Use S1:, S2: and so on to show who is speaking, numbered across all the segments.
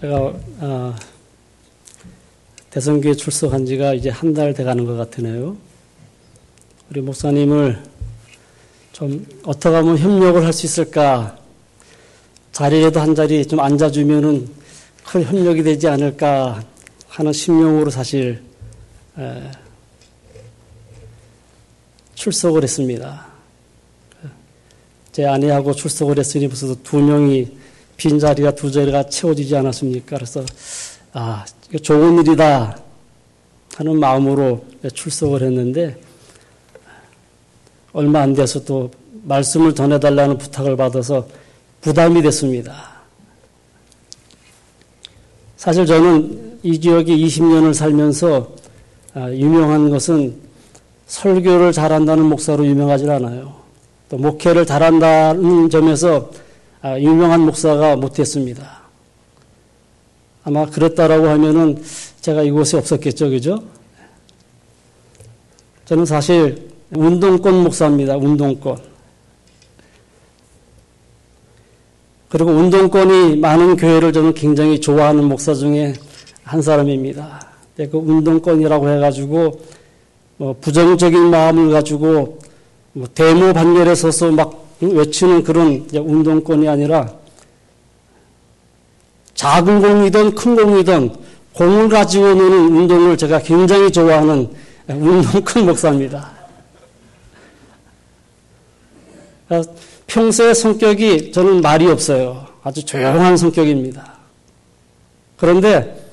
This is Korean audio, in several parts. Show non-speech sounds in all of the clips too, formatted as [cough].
S1: 제가 어, 대선교회 출석한 지가 이제 한 달 돼가는 것 같으네요. 우리 목사님을 좀 어떻게 하면 협력을 할 수 있을까? 자리에도 한 자리 좀 앉아주면은 큰 협력이 되지 않을까 하는 심령으로 사실 에, 출석을 했습니다. 제 아내하고 출석을 했으니 벌써 두 명이 빈 자리가 두 자리가 채워지지 않았습니까? 그래서 아 좋은 일이다 하는 마음으로 출석을 했는데 얼마 안 돼서 또 말씀을 전해달라는 부탁을 받아서 부담이 됐습니다. 사실 저는 이 지역에 20년을 살면서 아, 유명한 것은 설교를 잘한다는 목사로 유명하지 않아요. 또 목회를 잘한다는 점에서 아, 유명한 목사가 못했습니다. 아마 그랬다라고 하면은 제가 이곳에 없었겠죠, 그죠? 저는 사실 운동권 목사입니다, 운동권. 그리고 운동권이 많은 교회를 저는 굉장히 좋아하는 목사 중에 한 사람입니다. 그 운동권이라고 해가지고 뭐 부정적인 마음을 가지고 뭐 대모 반열에 서서 막 외치는 그런 운동권이 아니라 작은 공이든 큰 공이든 공을 가지고 노는 운동을 제가 굉장히 좋아하는 운동권 목사입니다. 평소의 성격이 저는 말이 없어요. 아주 조용한 성격입니다. 그런데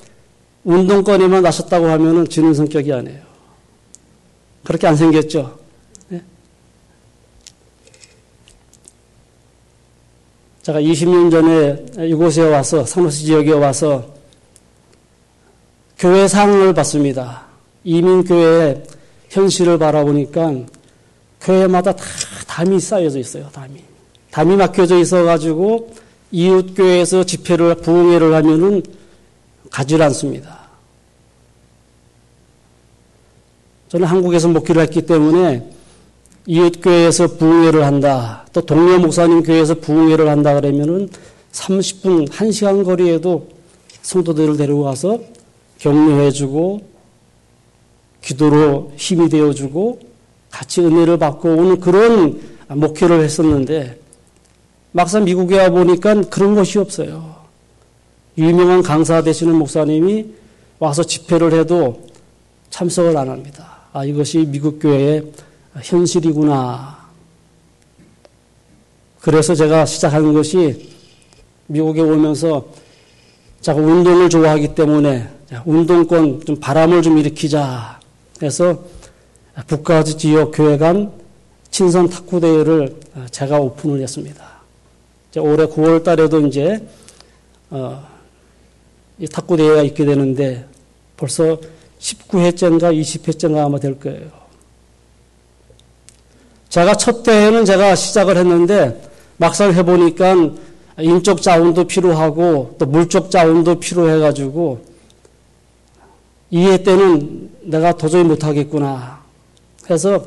S1: 운동권에만 나섰다고 하면 지는 성격이 아니에요. 그렇게 안 생겼죠? 제가 20년 전에 이곳에 와서 산호시 지역에 와서 교회 상을 받습니다. 이민교회의 현실을 바라보니까 교회마다 다 담이 쌓여져 있어요. 담이. 담이 막혀져 있어가지고 이웃 교회에서 집회를, 부흥회를 하면은 가지 않습니다. 저는 한국에서 목회를 했기 때문에 이웃교회에서 부흥회를 한다. 또 동료 목사님 교회에서 부흥회를 한다 그러면은 30분, 1시간 거리에도 성도들을 데려와서 격려해주고 기도로 힘이 되어주고 같이 은혜를 받고 오는 그런 목회를 했었는데 막상 미국에 와 보니까 그런 것이 없어요. 유명한 강사 되시는 목사님이 와서 집회를 해도 참석을 안 합니다. 아, 이것이 미국 교회의 현실이구나. 그래서 제가 시작한 것이 미국에 오면서 제가 운동을 좋아하기 때문에 운동권 좀 바람을 좀 일으키자 해서 북가지 지역 교회 간 친선 탁구 대회를 제가 오픈을 했습니다. 올해 9월 달에도 이제 어, 이 탁구 대회가 있게 되는데 벌써 19회째인가 20회째인가 아마 될 거예요. 제가 첫 대회는 제가 시작을 했는데 막상 해보니까 인적 자원도 필요하고 또 물적 자원도 필요해가지고 이해 때는 내가 도저히 못하겠구나 해서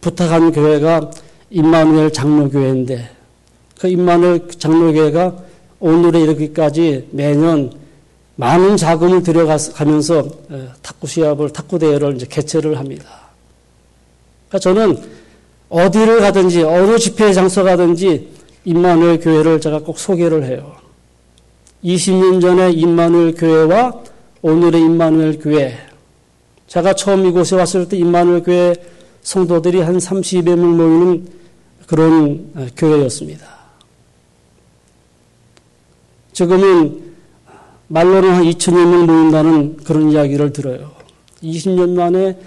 S1: 부탁한 교회가 임마누엘 장로교회인데 그 임마누엘 장로교회가 오늘에 이르기까지 매년 많은 자금을 들여가면서 탁구 시합을 탁구 대회를 이제 개최를 합니다. 그러니까 저는 어디를 가든지 어느 집회 장소 가든지 임마누엘 교회를 제가 꼭 소개를 해요. 20년 전에 임마누엘 교회와 오늘의 임마누엘 교회. 제가 처음 이곳에 왔을 때 임마누엘 교회 성도들이 한 30여 명 모이는 그런 어, 교회였습니다. 지금은 말로는 한 2천여 명 모인다는 그런 이야기를 들어요. 20년 만에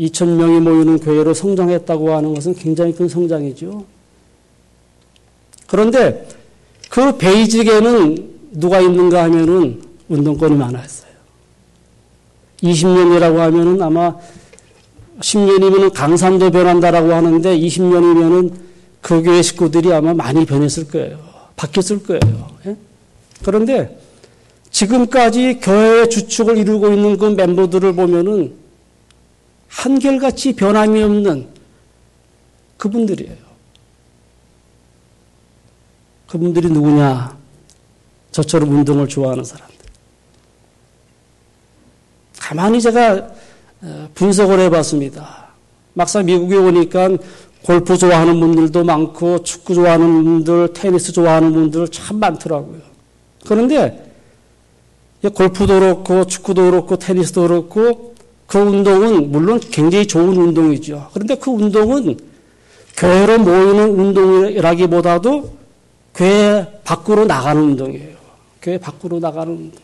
S1: 2천 명이 모이는 교회로 성장했다고 하는 것은 굉장히 큰 성장이죠. 그런데 그 베이직에는 누가 있는가 하면은 운동권이 많았어요. 20년이라고 하면은 아마 10년이면은 강산도 변한다라고 하는데 20년이면은 그 교회 식구들이 아마 많이 변했을 거예요. 바뀌었을 거예요. 예? 그런데 지금까지 교회의 주축을 이루고 있는 그 멤버들을 보면은 한결같이 변함이 없는 그분들이에요. 그분들이 누구냐? 저처럼 운동을 좋아하는 사람들. 가만히 제가 어, 분석을 해봤습니다. 막상 미국에 오니까 골프 좋아하는 분들도 많고 축구 좋아하는 분들, 테니스 좋아하는 분들 참 많더라고요. 그런데 골프도 그렇고 축구도 그렇고 테니스도 그렇고 그 운동은 물론 굉장히 좋은 운동이죠. 그런데 그 운동은 교회로 모이는 운동이라기보다도 교회 밖으로 나가는 운동이에요. 교회 밖으로 나가는 운동.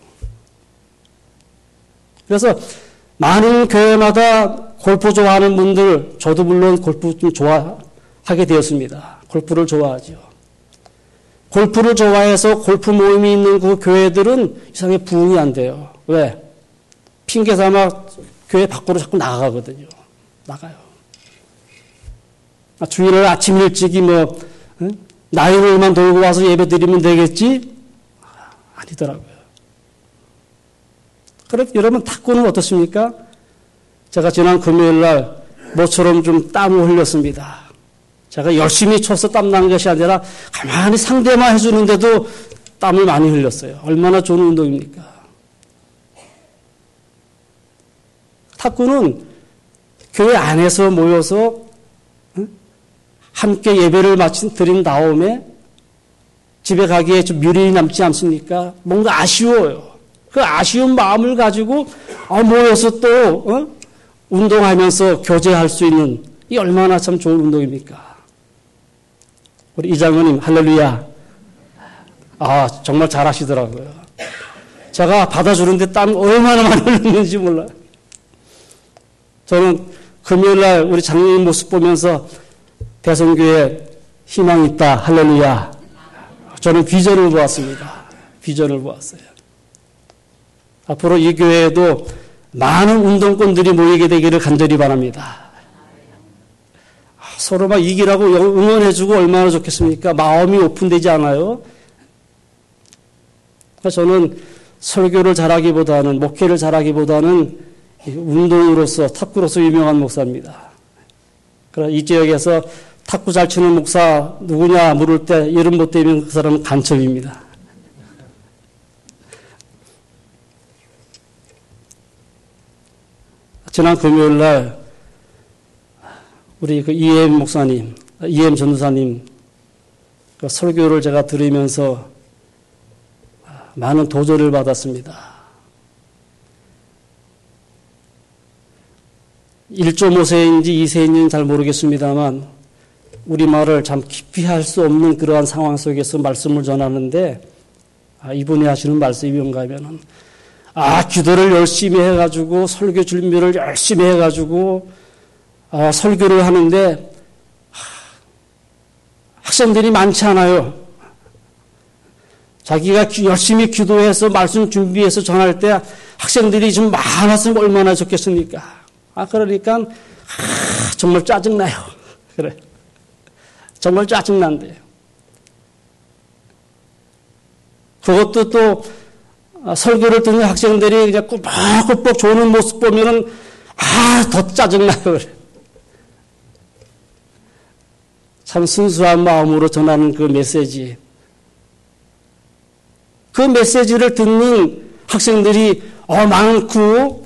S1: 그래서 많은 교회마다 골프 좋아하는 분들, 저도 물론 골프 좀 좋아하게 되었습니다. 골프를 좋아하죠. 골프를 좋아해서 골프 모임이 있는 그 교회들은 이상하게 부흥이 안 돼요. 왜? 핑계 삼아 교회 밖으로 자꾸 나가거든요. 나가요. 아, 주일을 아침 일찍이 뭐, 응? 나이를만 돌고 와서 예배 드리면 되겠지? 아니더라고요. 그럼 여러분 탁구는 어떻습니까? 제가 지난 금요일 날 모처럼 좀 땀을 흘렸습니다. 제가 열심히 쳐서 땀 난 것이 아니라 가만히 상대만 해주는데도 땀을 많이 흘렸어요. 얼마나 좋은 운동입니까? 탁구는 교회 안에서 모여서 함께 예배를 마친 드린 다음에 집에 가기에 좀 미련이 남지 않습니까? 뭔가 아쉬워요. 그 아쉬운 마음을 가지고 아, 모여서 또 어? 운동하면서 교제할 수 있는 이 얼마나 참 좋은 운동입니까? 우리 이장로님 할렐루야. 아 정말 잘하시더라고요. 제가 받아주는데 땀 얼마나 많이 흘렸는지 몰라요. 저는 금요일 날 우리 장로님 모습 보면서 대성교회 희망이 있다. 할렐루야. 저는 비전을 보았습니다. 비전을 보았어요. 앞으로 이 교회에도 많은 운동권들이 모이게 되기를 간절히 바랍니다. 서로 막 이기라고 응원해주고 얼마나 좋겠습니까? 마음이 오픈되지 않아요? 저는 설교를 잘하기보다는, 목회를 잘하기보다는 운동으로서, 탁구로서 유명한 목사입니다. 그래, 이 지역에서 탁구 잘 치는 목사 누구냐 물을 때 이름 못 대면 그 사람은 간첩입니다. 지난 금요일 날 우리 그 이엠 목사님, 이엠 전도사님 그 설교를 제가 들으면서 많은 도전을 받았습니다. 1.5세인지 2세인지는 잘 모르겠습니다만 우리말을 참 깊이 할 수 없는 그러한 상황 속에서 말씀을 전하는데 아, 이분이 하시는 말씀이 뭔가 하면은 아, 기도를 열심히 해가지고 설교 준비를 열심히 해가지고 아, 설교를 하는데 학생들이 많지 않아요. 자기가 열심히 기도해서 말씀 준비해서 전할 때 학생들이 좀 많았으면 얼마나 좋겠습니까? 아, 그러니까, 아, 정말 짜증나요. [laughs] 그래. 정말 짜증난대요. 그것도 또 아, 설교를 듣는 학생들이 그냥 꾸벅꾸벅 조는 모습 보면은 아, 더 짜증나요. 그래. 참 순수한 마음으로 전하는 그 메시지. 그 메시지를 듣는 학생들이 어, 많고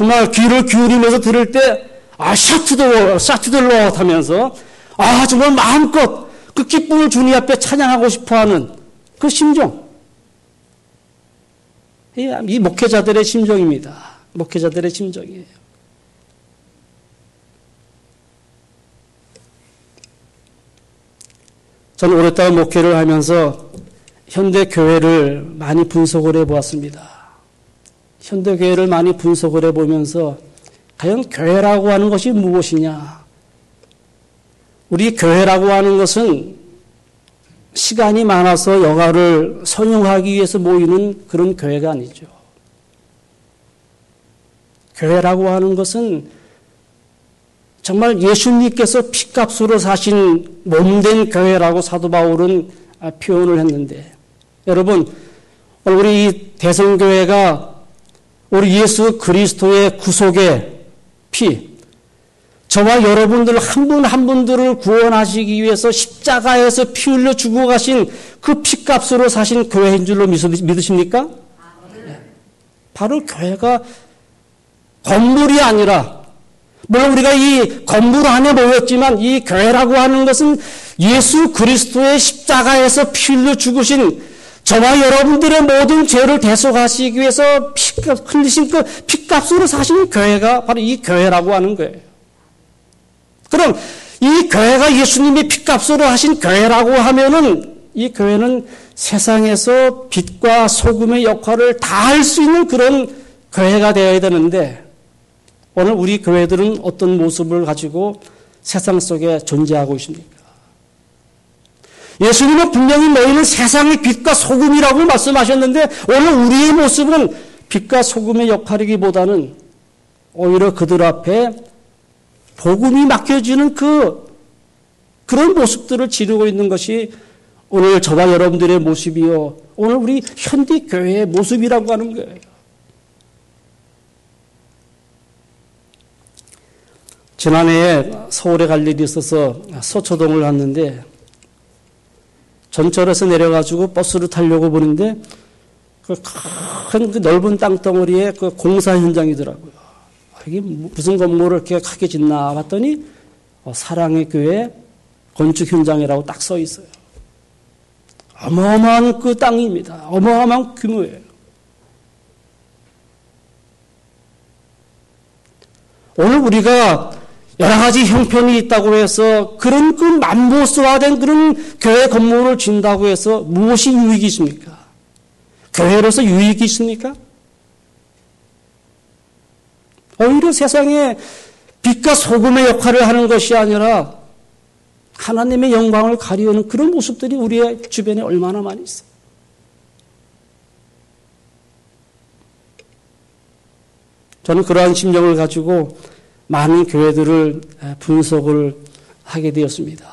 S1: 정말 귀를 기울이면서 들을 때 아, 샤트도, 샤트들로 하면서 아, 정말 마음껏 그 기쁨을 주님 앞에 찬양하고 싶어 하는 그 심정. 이 목회자들의 심정입니다. 목회자들의 심정이에요. 저는 오랫동안 목회를 하면서 현대 교회를 많이 분석을 해 보았습니다. 현대 교회를 많이 분석을 해 보면서 과연 교회라고 하는 것이 무엇이냐? 우리 교회라고 하는 것은 시간이 많아서 영화를 선용하기 위해서 모이는 그런 교회가 아니죠. 교회라고 하는 것은 정말 예수님께서 피값으로 사신 몸된 교회라고 사도 바울은 표현을 했는데 여러분 우리 이 대성교회가 우리 예수 그리스도의 구속의 피 저와 여러분들 한 분 한 분들을 구원하시기 위해서 십자가에서 피 흘려 죽어 가신 그 피값으로 사신 교회인 줄로 믿으십니까? 바로 교회가 건물이 아니라 물론 우리가 이 건물 안에 모였지만 이 교회라고 하는 것은 예수 그리스도의 십자가에서 피 흘려 죽으신 저와 여러분들의 모든 죄를 대속하시기 위해서 피값 흘리신 그 피값으로 사신 교회가 바로 이 교회라고 하는 거예요. 그럼 이 교회가 예수님이 피값으로 하신 교회라고 하면은 이 교회는 세상에서 빛과 소금의 역할을 다 할 수 있는 그런 교회가 되어야 되는데 오늘 우리 교회들은 어떤 모습을 가지고 세상 속에 존재하고 있습니까? 예수님은 분명히 너희는 세상의 빛과 소금이라고 말씀하셨는데 오늘 우리의 모습은 빛과 소금의 역할이기보다는 오히려 그들 앞에 복음이 맡겨지는 그 그런 모습들을 지르고 있는 것이 오늘 저와 여러분들의 모습이요. 오늘 우리 현대 교회의 모습이라고 하는 거예요. 지난해에 서울에 갈 일이 있어서 서초동을 갔는데 전철에서 내려가지고 버스를 타려고 보는데 그큰 그 넓은 땅덩어리에 그 공사 현장이더라고요. 이게 무슨 건물을 이렇게 크게 짓나 봤더니 어, 사랑의 교회 건축 현장이라고 딱 써 있어요. 어마어마한 그 땅입니다. 어마어마한 규모예요. 오늘 우리가 여러 가지 형편이 있다고 해서 그런 그 만보스화된 그런 교회 건물을 진다고 해서 무엇이 유익이 있습니까? 교회로서 유익이 있습니까? 오히려 세상에 빛과 소금의 역할을 하는 것이 아니라 하나님의 영광을 가리우는 그런 모습들이 우리의 주변에 얼마나 많이 있어요. 저는 그러한 심정을 가지고 많은 교회들을 분석을 하게 되었습니다.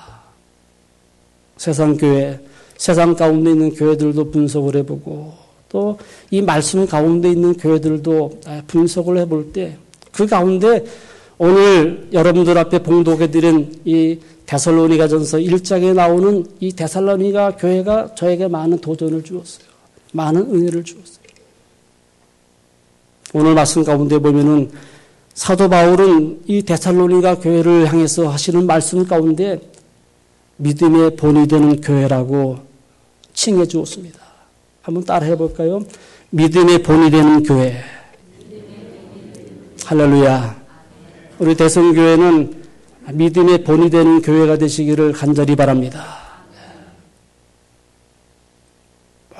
S1: 세상 교회, 세상 가운데 있는 교회들도 분석을 해보고 또 이 말씀 가운데 있는 교회들도 분석을 해볼 때 그 가운데 오늘 여러분들 앞에 봉독해 드린 이 데살로니가 전서 1장에 나오는 이 데살로니가 교회가 저에게 많은 도전을 주었어요. 많은 은혜를 주었어요. 오늘 말씀 가운데 보면은 사도 바울은 이 데살로니가 교회를 향해서 하시는 말씀 가운데 믿음의 본이 되는 교회라고 칭해 주었습니다. 한번 따라 해 볼까요? 믿음의 본이 되는 교회. 할렐루야. 우리 대성교회는 믿음의 본이 되는 교회가 되시기를 간절히 바랍니다.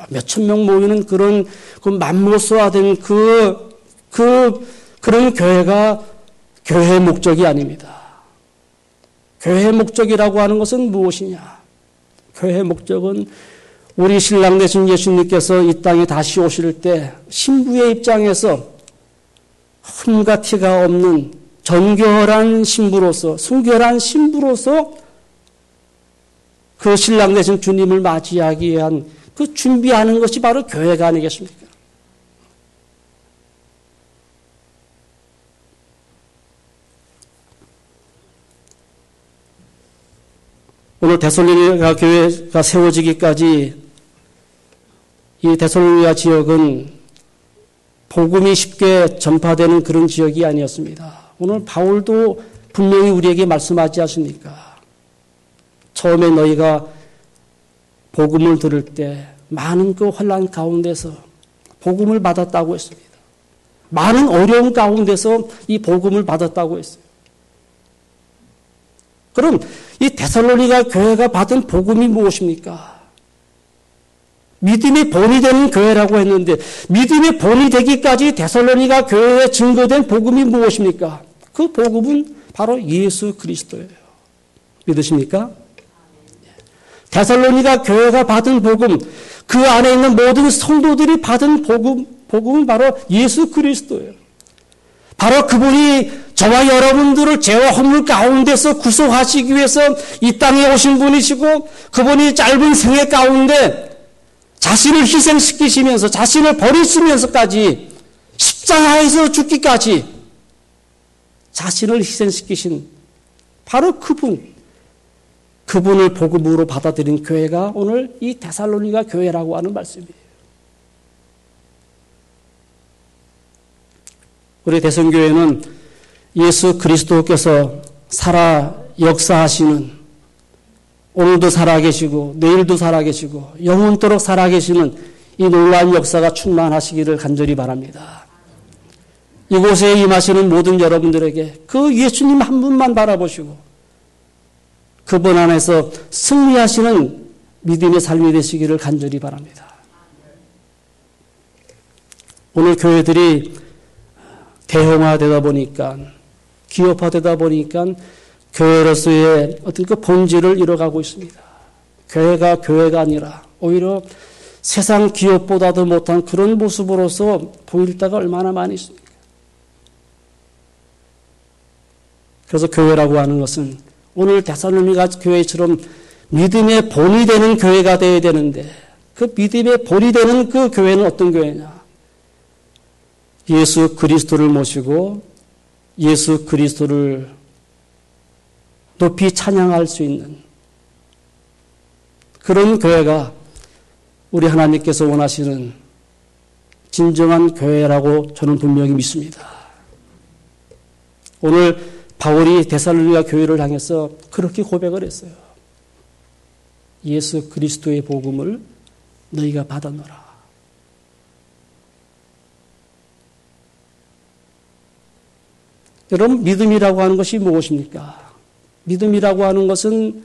S1: 몇천 명 모이는 그런 그 만모스화된 그, 그 그런 교회가 교회의 목적이 아닙니다. 교회의 목적이라고 하는 것은 무엇이냐? 교회의 목적은 우리 신랑 되신 예수님께서 이 땅에 다시 오실 때 신부의 입장에서 흠과 티가 없는 정결한 신부로서 순결한 신부로서 그 신랑 되신 주님을 맞이하기 위한 그 준비하는 것이 바로 교회가 아니겠습니까? 오늘 데솔로니가 교회가 세워지기까지 이 데솔로니가 지역은 복음이 쉽게 전파되는 그런 지역이 아니었습니다. 오늘 바울도 분명히 우리에게 말씀하지 않습니까? 처음에 너희가 복음을 들을 때 많은 그 혼란 가운데서 복음을 받았다고 했습니다. 많은 어려움 가운데서 이 복음을 받았다고 했어요. 그럼 이 데살로니가 교회가 받은 복음이 무엇입니까? 믿음이 본이 되는 교회라고 했는데 믿음이 본이 되기까지 데살로니가 교회에 증거된 복음이 무엇입니까? 그 복음은 바로 예수 그리스도예요. 믿으십니까? 데살로니가 교회가 받은 복음, 그 안에 있는 모든 성도들이 받은 복음, 복음은 바로 예수 그리스도예요. 바로 그분이 저와 여러분들을 죄와 허물 가운데서 구속하시기 위해서 이 땅에 오신 분이시고 그분이 짧은 생애 가운데 자신을 희생시키시면서 자신을 버리시면서까지 십자가에서 죽기까지 자신을 희생시키신 바로 그분 그분을 복음으로 받아들인 교회가 오늘 이 데살로니가 교회라고 하는 말씀이에요. 우리 대성교회는 예수 그리스도께서 살아 역사하시는 오늘도 살아계시고 내일도 살아계시고 영원토록 살아계시는 이 놀라운 역사가 충만하시기를 간절히 바랍니다. 이곳에 임하시는 모든 여러분들에게 그 예수님 한 분만 바라보시고 그분 안에서 승리하시는 믿음의 삶이 되시기를 간절히 바랍니다. 오늘 교회들이 대형화되다 보니까 기업화되다 보니까 교회로서의 어떤 그 본질을 잃어가고 있습니다. 교회가 교회가 아니라 오히려 세상 기업보다도 못한 그런 모습으로서 보일 때가 얼마나 많이 있습니까? 그래서 교회라고 하는 것은 오늘 대사로니가 교회처럼 믿음의 본이 되는 교회가 되어야 되는데 그 믿음의 본이 되는 그 교회는 어떤 교회냐? 예수 그리스도를 모시고 예수 그리스도를 높이 찬양할 수 있는 그런 교회가 우리 하나님께서 원하시는 진정한 교회라고 저는 분명히 믿습니다. 오늘 바울이 데살로니가 교회를 향해서 그렇게 고백을 했어요. 예수 그리스도의 복음을 너희가 받아노라. 여러분 믿음이라고 하는 것이 무엇입니까? 믿음이라고 하는 것은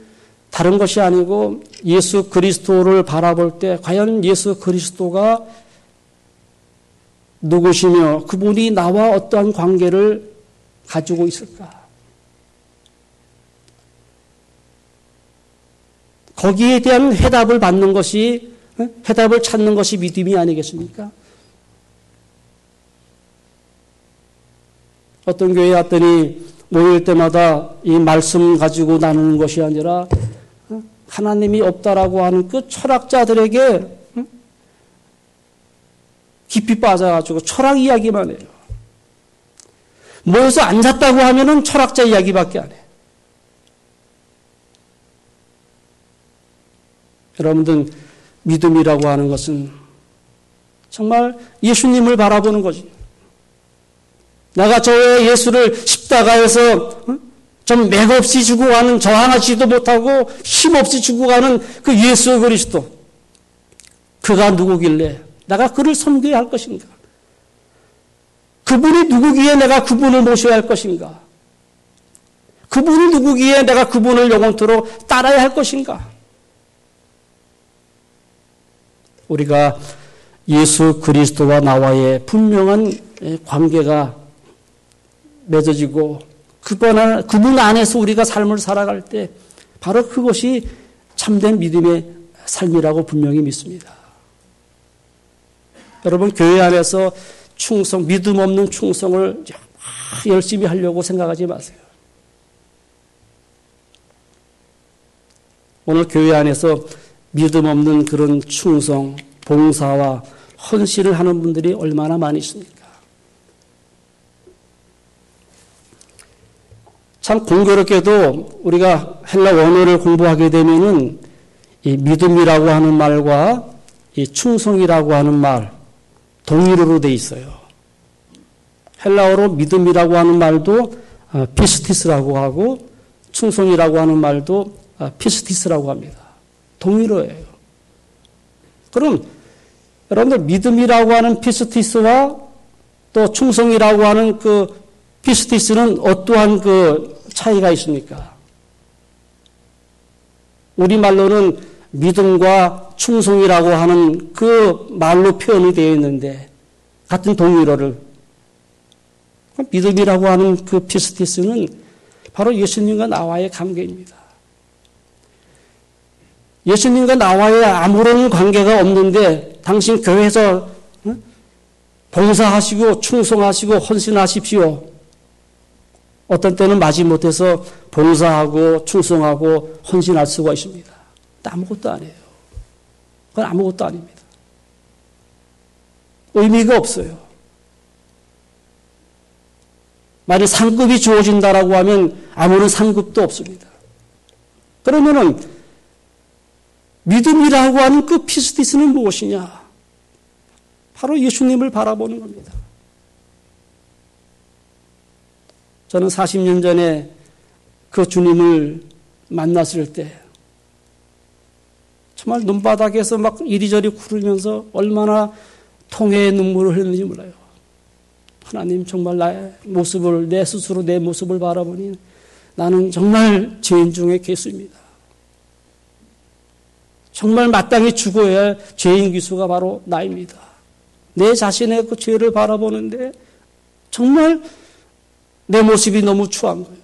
S1: 다른 것이 아니고 예수 그리스도를 바라볼 때 과연 예수 그리스도가 누구시며 그분이 나와 어떠한 관계를 가지고 있을까? 거기에 대한 해답을 받는 것이 해답을 찾는 것이 믿음이 아니겠습니까? 어떤 교회에 왔더니 모일 때마다 이 말씀 가지고 나누는 것이 아니라 하나님이 없다라고 하는 그 철학자들에게 깊이 빠져가지고 철학 이야기만 해요. 모여서 앉았다고 하면은 철학자 이야기밖에 안 해. 여러분들 믿음이라고 하는 것은 정말 예수님을 바라보는 거지. 내가 저 예수를 십자가에서 좀 맥없이 주고 가는 저항하지도 못하고 힘없이 주고 가는 그 예수 그리스도. 그가 누구길래 내가 그를 섬겨야 할 것인가? 그분이 누구기에 내가 그분을 모셔야 할 것인가? 그분이 누구기에 내가 그분을 영원토록 따라야 할 것인가? 우리가 예수 그리스도와 나와의 분명한 관계가 맺어지고 그분, 안에서 우리가 삶을 살아갈 때 바로 그것이 참된 믿음의 삶이라고 분명히 믿습니다. 여러분, 교회 안에서 충성, 믿음 없는 충성을 열심히 하려고 생각하지 마세요. 오늘 교회 안에서 믿음 없는 그런 충성, 봉사와 헌신을 하는 분들이 얼마나 많이 있습니까? 참 공교롭게도 우리가 헬라 원어를 공부하게 되면은 이 믿음이라고 하는 말과 이 충성이라고 하는 말 동일어로 돼 있어요. 헬라어로 믿음이라고 하는 말도 아, 피스티스라고 하고 충성이라고 하는 말도 아, 피스티스라고 합니다. 동일어예요. 그럼 여러분들 믿음이라고 하는 피스티스와 또 충성이라고 하는 그 피스티스는 어떠한 그 차이가 있습니까? 우리말로는 믿음과 충성이라고 하는 그 말로 표현이 되어 있는데 같은 동일어를 믿음이라고 하는 그 피스티스는 바로 예수님과 나와의 관계입니다. 예수님과 나와의 아무런 관계가 없는데 당신 교회에서 봉사하시고 충성하시고 헌신하십시오. 어떤 때는 마지못해서 봉사하고 충성하고 헌신할 수가 있습니다. 아무것도 아니에요. 그건 아무것도 아닙니다. 의미가 없어요. 만약 상급이 주어진다라고 하면 아무런 상급도 없습니다. 그러면은 믿음이라고 하는 그 피스티스는 무엇이냐? 바로 예수님을 바라보는 겁니다. 저는 40년 전에 그 주님을 만났을 때 정말 눈바닥에서 막 이리저리 구르면서 얼마나 통해의 눈물을 흘렸는지 몰라요. 하나님 정말 나의 모습을 내 스스로 내 모습을 바라보니 나는 정말 죄인 중에 개수입니다. 정말 마땅히 죽어야 할 죄인 기수가 바로 나입니다. 내 자신의 그 죄를 바라보는데 정말 내 모습이 너무 추한 거예요.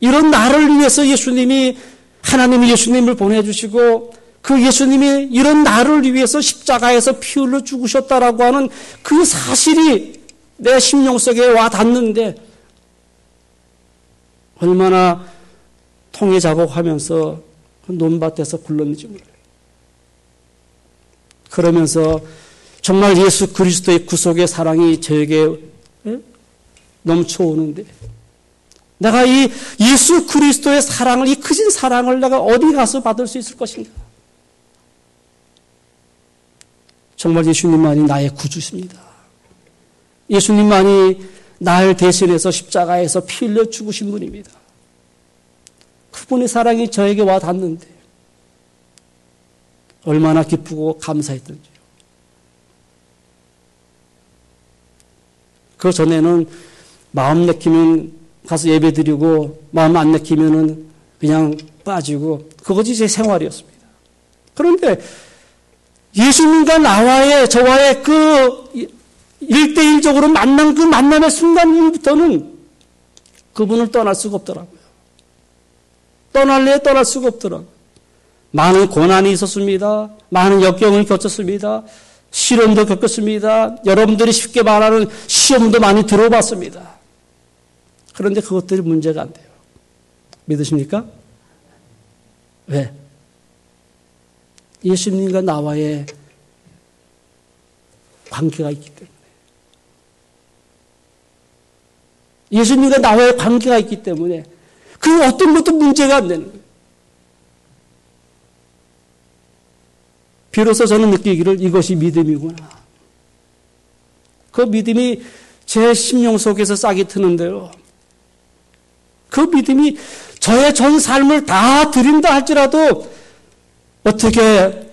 S1: 이런 나를 위해서 예수님이 하나님이 예수님을 보내주시고 그 예수님이 이런 나를 위해서 십자가에서 피 흘려 죽으셨다라고 하는 그 사실이 내 심령 속에 와 닿는데 얼마나 통해 작업하면서 그 논밭에서 굴렀는지 몰라요. 그러면서 정말 예수 그리스도의 구속의 사랑이 저에게 넘쳐오는데 내가 이 예수 그리스도의 사랑을 이 크신 사랑을 내가 어디 가서 받을 수 있을 것인가? 정말 예수님만이 나의 구주십니다. 예수님만이 날 대신해서 십자가에서 피 흘려 죽으신 분입니다. 그분의 사랑이 저에게 와 닿는데 얼마나 기쁘고 감사했던지 그 전에는 마음 내키면 가서 예배 드리고 마음 안 내키면은 그냥 빠지고 그것이 제 생활이었습니다. 그런데 예수님과 나와의 저와의 그 일대일적으로 만난 그 만남의 순간부터는 그분을 떠날 수가 없더라고요. 떠날래 떠날 수가 없더라고요. 많은 고난이 있었습니다. 많은 역경을 겪었습니다. 실험도 겪었습니다. 여러분들이 쉽게 말하는 시험도 많이 들어봤습니다. 그런데 그것들이 문제가 안 돼요. 믿으십니까? 왜? 예수님과 나와의 관계가 있기 때문에. 예수님과 나와의 관계가 있기 때문에 그 어떤 것도 문제가 안 되는 거예요. 비로소 저는 느끼기를 이것이 믿음이구나. 그 믿음이 제 심령 속에서 싹이 트는데요. 그 믿음이 저의 전 삶을 다 드린다 할지라도 어떻게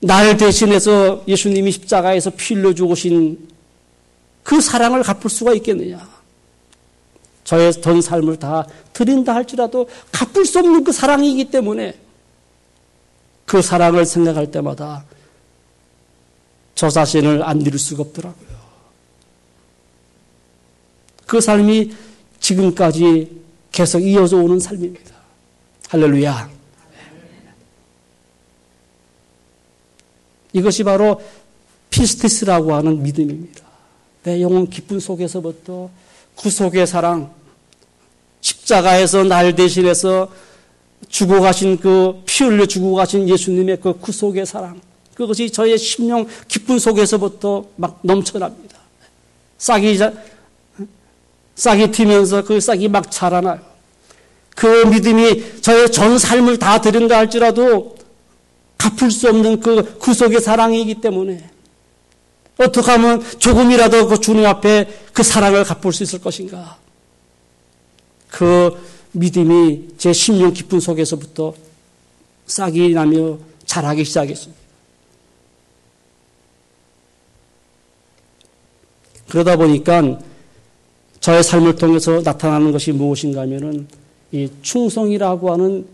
S1: 날 대신해서 예수님이 십자가에서 피 흘려 죽으신 그 사랑을 갚을 수가 있겠느냐. 저의 전 삶을 다 드린다 할지라도 갚을 수 없는 그 사랑이기 때문에 그 사랑을 생각할 때마다 저 자신을 안 잃을 수가 없더라고요. 그 삶이 지금까지 계속 이어져 오는 삶입니다. 할렐루야. 이것이 바로 피스티스라고 하는 믿음입니다. 내 영혼 깊은 속에서부터 구속의 사랑, 십자가에서 날 대신해서 죽어 가신 그 피 흘려 죽어 가신 예수님의 그 구속의 사랑, 그것이 저의 심령 깊은 속에서부터 막 넘쳐납니다. 싹이, 싹이 튀면서 그 싹이 막 자라나요. 그 믿음이 저의 전 삶을 다 드린다 할지라도 갚을 수 없는 그 구속의 사랑이기 때문에 어떻게 하면 조금이라도 그 주님 앞에 그 사랑을 갚을 수 있을 것인가? 그 믿음이 제 심령 깊은 속에서부터 싹이 나며 자라기 시작했습니다. 그러다 보니까 저의 삶을 통해서 나타나는 것이 무엇인가 하면은 이 충성이라고 하는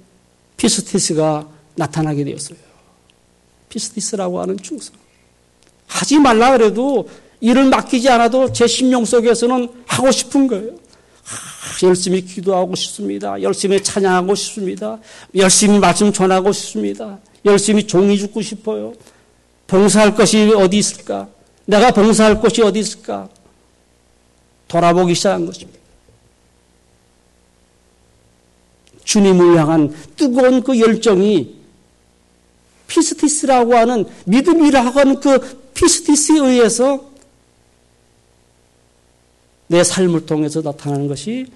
S1: 피스티스가 나타나게 되었어요. 피스티스라고 하는 충성. 하지 말라 그래도 일을 맡기지 않아도 제 심령 속에서는 하고 싶은 거예요. 열심히 기도하고 싶습니다. 열심히 찬양하고 싶습니다. 열심히 말씀 전하고 싶습니다. 열심히 종이 죽고 싶어요. 봉사할 것이 어디 있을까? 내가 봉사할 곳이 어디 있을까? 돌아보기 시작한 것입니다. 주님을 향한 뜨거운 그 열정이 피스티스라고 하는 믿음이라고 하는 그 피스티스에 의해서 내 삶을 통해서 나타나는 것이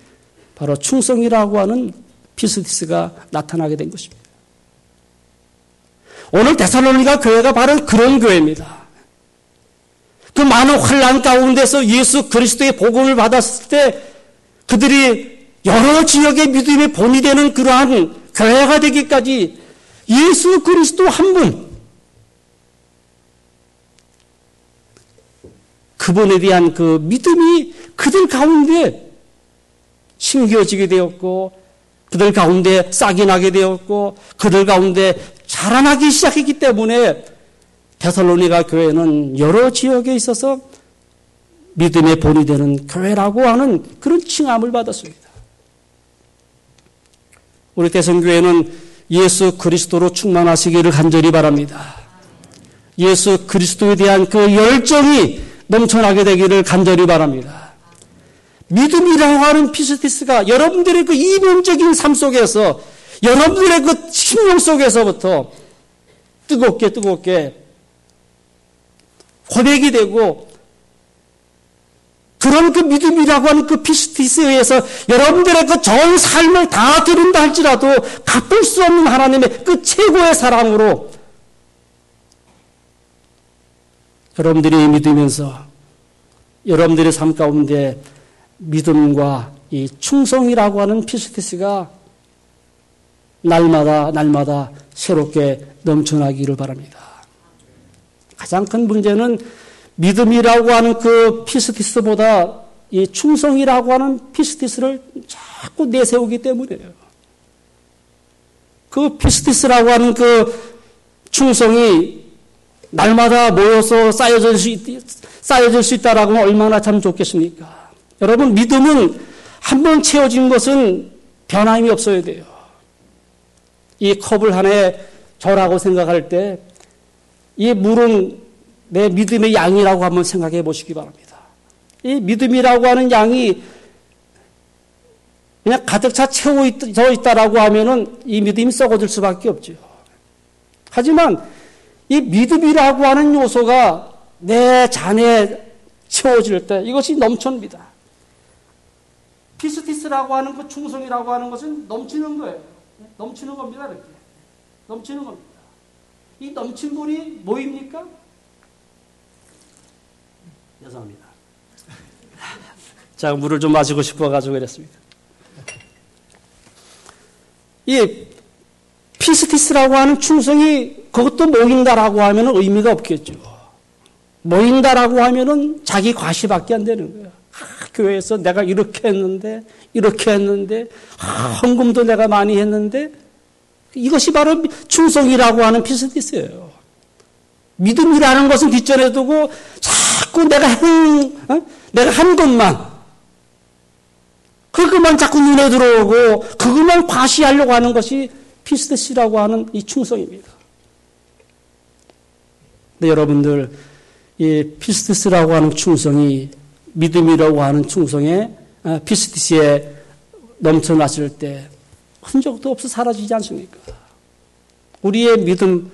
S1: 바로 충성이라고 하는 피스티스가 나타나게 된 것입니다. 오늘 데살로니가 교회가 바로 그런 교회입니다. 그그 많은 환란 가운데서 예수 그리스도의 복음을 받았을 때 그들이 여러 지역의 믿음의 본이 되는 그러한 교회가 되기까지 예수 그리스도 한 분, 그분에 대한 그 믿음이 그들 가운데 심겨지게 되었고, 그들 가운데 싹이 나게 되었고, 그들 가운데 자라나기 시작했기 때문에 데살로니가 교회는 여러 지역에 있어서 믿음의 본이 되는 교회라고 하는 그런 칭함을 받았습니다. 우리 대성교회는 예수 그리스도로 충만하시기를 간절히 바랍니다. 예수 그리스도에 대한 그 열정이 넘쳐나게 되기를 간절히 바랍니다. 믿음이라고 하는 피스티스가 여러분들의 그 이면적인 삶 속에서 여러분들의 그 심령 속에서부터 뜨겁게 뜨겁게 고백이 되고 그런 그 믿음이라고 하는 그 피스티스에 의해서 여러분들의 그 좋은 삶을 다 드린다 할지라도 갚을 수 없는 하나님의 그 최고의 사랑으로 여러분들이 믿으면서 여러분들의 삶 가운데 믿음과 이 충성이라고 하는 피스티스가 날마다 날마다 새롭게 넘쳐나기를 바랍니다. 가장 큰 문제는 믿음이라고 하는 그 피스티스보다 이 충성이라고 하는 피스티스를 자꾸 내세우기 때문이에요. 그 피스티스라고 하는 그 충성이 날마다 모여서 쌓여질 수, 있, 쌓여질 수 있다라고 하면 얼마나 참 좋겠습니까? 여러분, 믿음은 한 번 채워진 것은 변함이 없어야 돼요. 이 컵을 하나에 저라고 생각할 때, 이 물은 내 믿음의 양이라고 한번 생각해 보시기 바랍니다. 이 믿음이라고 하는 양이 그냥 가득 차 채워 있다라고 하면은 이 믿음이 썩어질 수밖에 없죠. 하지만 이 믿음이라고 하는 요소가 내 잔에 채워질 때 이것이 넘칩니다. 피스티스라고 하는 그 충성이라고 하는 것은 넘치는 거예요. 넘치는 겁니다. 이렇게. 넘치는 겁니다. 이 넘친 물이 뭐입니까? 죄송합니다. 자, [laughs] 물을 좀 마시고 싶어가지고 그랬습니다. 이 피스티스라고 하는 충성이 그것도 모인다라고 하면 의미가 없겠죠. 모인다라고 하면은 자기 과시밖에 안 되는 거예요. 아, 교회에서 내가 이렇게 했는데, 이렇게 했는데, 아, 헌금도 내가 많이 했는데, 이것이 바로 충성이라고 하는 피스티스예요. 믿음이라는 것은 뒷전에 두고 자꾸 내가 한, 어? 내가 한 것만, 그것만 자꾸 눈에 들어오고, 그것만 과시하려고 하는 것이 피스티스라고 하는 이 충성입니다. 근데 여러분들, 이 피스티스라고 하는 충성이 믿음이라고 하는 충성에 어, 피스티스에 넘쳐났을 때 흔적도 없어 사라지지 않습니까? 우리의 믿음,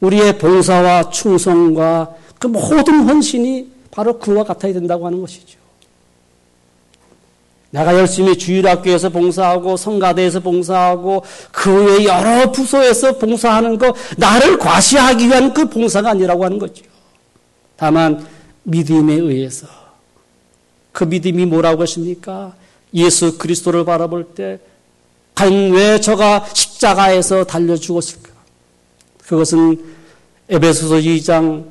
S1: 우리의 봉사와 충성과 그 모든 헌신이 바로 그와 같아야 된다고 하는 것이죠. 내가 열심히 주일학교에서 봉사하고 성가대에서 봉사하고 그 외 여러 부서에서 봉사하는 거 나를 과시하기 위한 그 봉사가 아니라고 하는 거죠. 다만 믿음에 의해서 그 믿음이 뭐라고 하십니까? 예수 그리스도를 바라볼 때 과연 왜 저가 십자가에서 달려 죽었을까? 그것은 에베소서 2장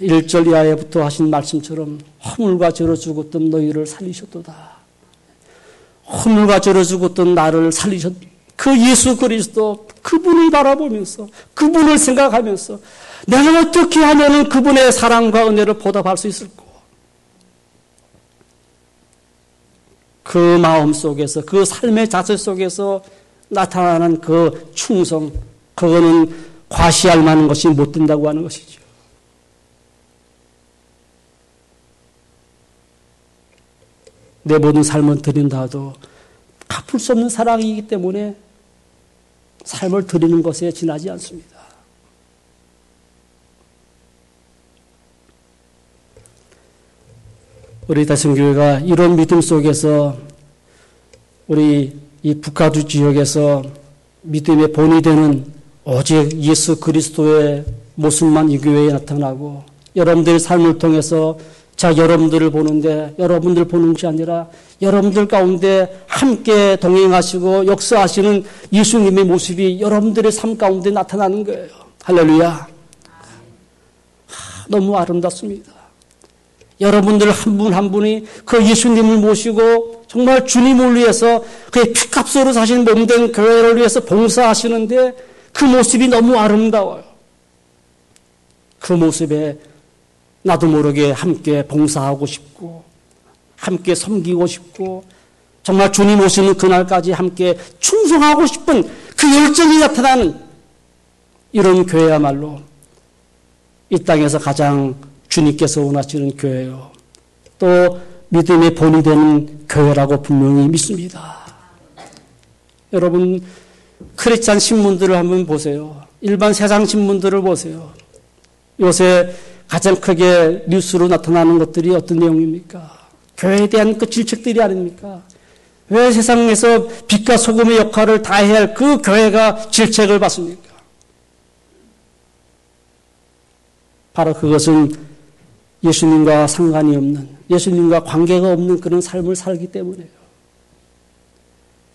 S1: 1절 이하에부터 하신 말씀처럼 허물과 저러 죽었던 너희를 살리셨도다. 허물과 저러 죽었던 나를 살리셨. 그 예수 그리스도 그분을 바라보면서 그분을 생각하면서 내가 어떻게 하면 그분의 사랑과 은혜를 보답할 수 있을까? 그 마음 속에서 그 삶의 자세 속에서 나타나는 그 충성 그거는 과시할 만한 것이 못 된다고 하는 것이죠. 내 모든 삶을 드린다 도 갚을 수 없는 사랑이기 때문에 삶을 드리는 것에 지나지 않습니다. 우리 다성교회가 이런 믿음 속에서 우리 이 북가주 지역에서 믿음의 본이 되는 오직 예수 그리스도의 모습만 이 교회에 나타나고 여러분들 삶을 통해서 자 여러분들을 보는데 여러분들 보는 것이 아니라 여러분들 가운데 함께 동행하시고 역사하시는 예수님의 모습이 여러분들의 삶 가운데 나타나는 거예요. 할렐루야. 너무 아름답습니다. 여러분들 한 분한 한 분이 그 예수님을 모시고 정말 주님을 위해서 그의 피값으로 사신 몸된 교회를 위해서 봉사하시는데 그 모습이 너무 아름다워요. 그 모습에 나도 모르게 함께 봉사하고 싶고 함께 섬기고 싶고 정말 주님 오시는 그날까지 함께 충성하고 싶은 그 열정이 나타나는 이런 교회야말로 이 땅에서 가장 주님께서 원하시는 교회요. 또 믿음의 본이 되는 교회라고 분명히 믿습니다. 여러분 크리스찬 신문들을 한번 보세요. 일반 세상 신문들을 보세요. 요새 가장 크게 뉴스로 나타나는 것들이 어떤 내용입니까? 교회에 대한 그 질책들이 아닙니까? 왜 세상에서 빛과 소금의 역할을 다해야 할 그 교회가 질책을 받습니까? 바로 그것은 예수님과 상관이 없는, 예수님과 관계가 없는 그런 삶을 살기 때문에요.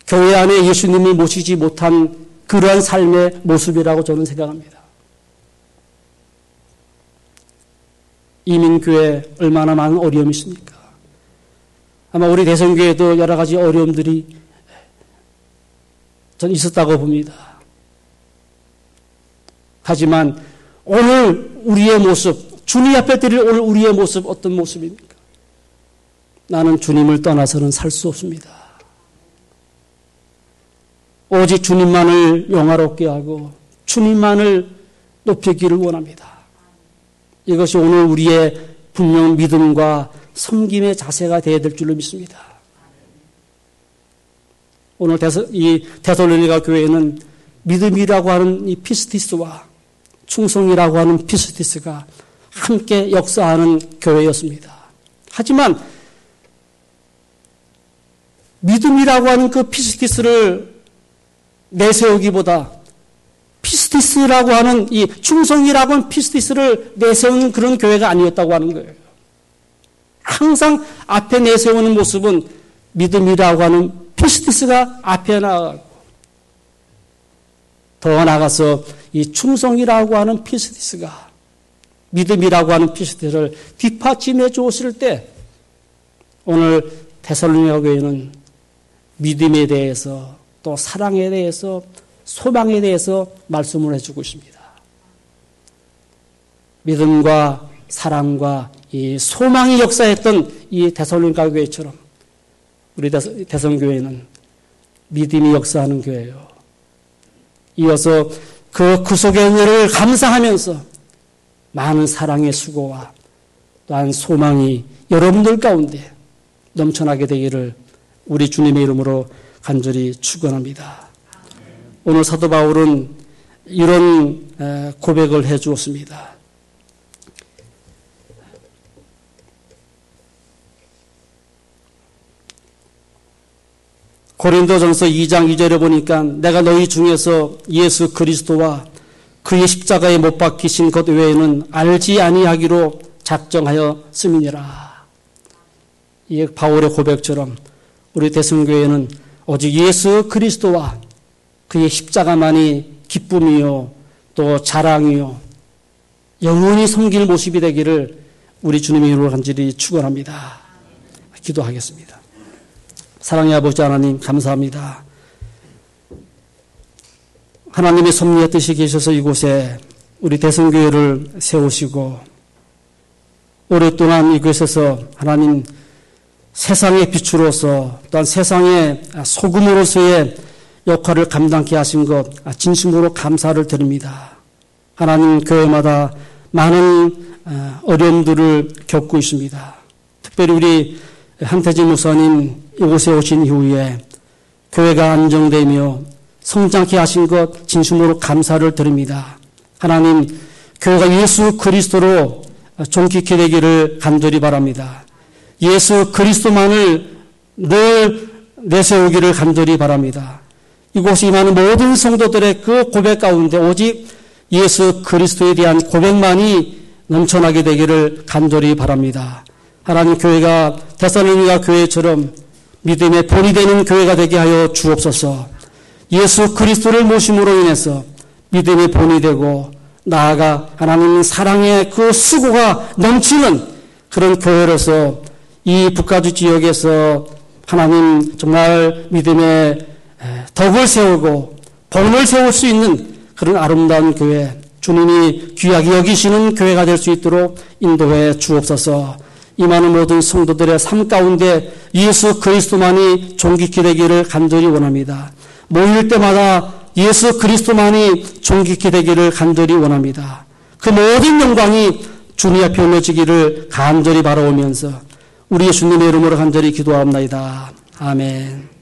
S1: 교회 안에 예수님이 모시지 못한 그러한 삶의 모습이라고 저는 생각합니다. 이민교회 얼마나 많은 어려움이 있습니까? 아마 우리 대성교회도 여러 가지 어려움들이 전 있었다고 봅니다. 하지만 오늘 우리의 모습, 주님 앞에 드릴 오늘 우리의 모습 어떤 모습입니까? 나는 주님을 떠나서는 살 수 없습니다. 오직 주님만을 영화롭게 하고 주님만을 높이기를 원합니다. 이것이 오늘 우리의 분명 믿음과 섬김의 자세가 되어야 될 줄로 믿습니다. 오늘 대서, 이 데살로니가 교회는 믿음이라고 하는 이 πίστις와 충성이라고 하는 πίστις가 함께 역사하는 교회였습니다. 하지만 믿음이라고 하는 그 πίστις를 내세우기보다 πίστις라고 하는 이 충성이라고 하는 πίστις를 내세우는 그런 교회가 아니었다고 하는 거예요. 항상 앞에 내세우는 모습은 믿음이라고 하는 πίστις가 앞에 나가고 더 나아가서 이 충성이라고 하는 πίστις가 믿음이라고 하는 πίστις를 뒷받침해 주었을 때 오늘 데살로니가 교회는 믿음에 대해서 또 사랑에 대해서 소망에 대해서 말씀을 해주고 있습니다. 믿음과 사랑과 이 소망이 역사했던 이 데살로니가 교회처럼 우리 대성교회는 믿음이 역사하는 교회예요. 이어서 그 구속의 은혜를 감사하면서 많은 사랑의 수고와 또한 소망이 여러분들 가운데 넘쳐나게 되기를 우리 주님의 이름으로 간절히 축원합니다. 오늘 사도 바울은 이런 고백을 해 주었습니다. 고린도전서 2장 2절에 보니까 내가 너희 중에서 예수 그리스도와 그의 십자가에 못 박히신 것 외에는 알지 아니하기로 작정하여 쓰미니라. 이 바울의 고백처럼 우리 대승교회는 오직 예수 그리스도와 그의 십자가만이 기쁨이요 또 자랑이요 영원히 섬길 모습이 되기를 우리 주님의 이름으로 간절히 축원합니다. 기도하겠습니다. 사랑의 아버지 하나님 감사합니다. 하나님의 섭리의 뜻이 계셔서 이곳에 우리 대성교회를 세우시고 오랫동안 이곳에서 하나님 세상의 빛으로서 또한 세상의 소금으로서의 역할을 감당케 하신 것 진심으로 감사를 드립니다. 하나님 교회마다 많은 어, 어려움들을 겪고 있습니다. 특별히 우리 한태진 목사님 이곳에 오신 이후에 교회가 안정되며 성장케 하신 것 진심으로 감사를 드립니다. 하나님 교회가 예수 그리스도로 존귀케 되기를 간절히 바랍니다. 예수 그리스도만을 늘 내세우기를 간절히 바랍니다. 이곳에 임하는 모든 성도들의 그 고백 가운데 오직 예수 그리스도에 대한 고백만이 넘쳐나게 되기를 간절히 바랍니다. 하나님 교회가 데살로니가 교회처럼 믿음의 본이 되는 교회가 되게 하여 주옵소서. 예수 그리스도를 모심으로 인해서 믿음의 본이 되고 나아가 하나님 사랑의 그 수고가 넘치는 그런 교회로서 이 북가주 지역에서 하나님 정말 믿음의 덕을 세우고 본을 세울 수 있는 그런 아름다운 교회 주님이 귀하게 여기시는 교회가 될 수 있도록 인도해 주옵소서. 이 많은 모든 성도들의 삶 가운데 예수 그리스도만이 존귀케 되기를 간절히 원합니다. 모일 때마다 예수 그리스도만이 존귀케 되기를 간절히 원합니다. 그 모든 영광이 주님 앞에 올려지기를 간절히 바라오면서 우리 예수님의 이름으로 간절히 기도하옵나이다. 아멘.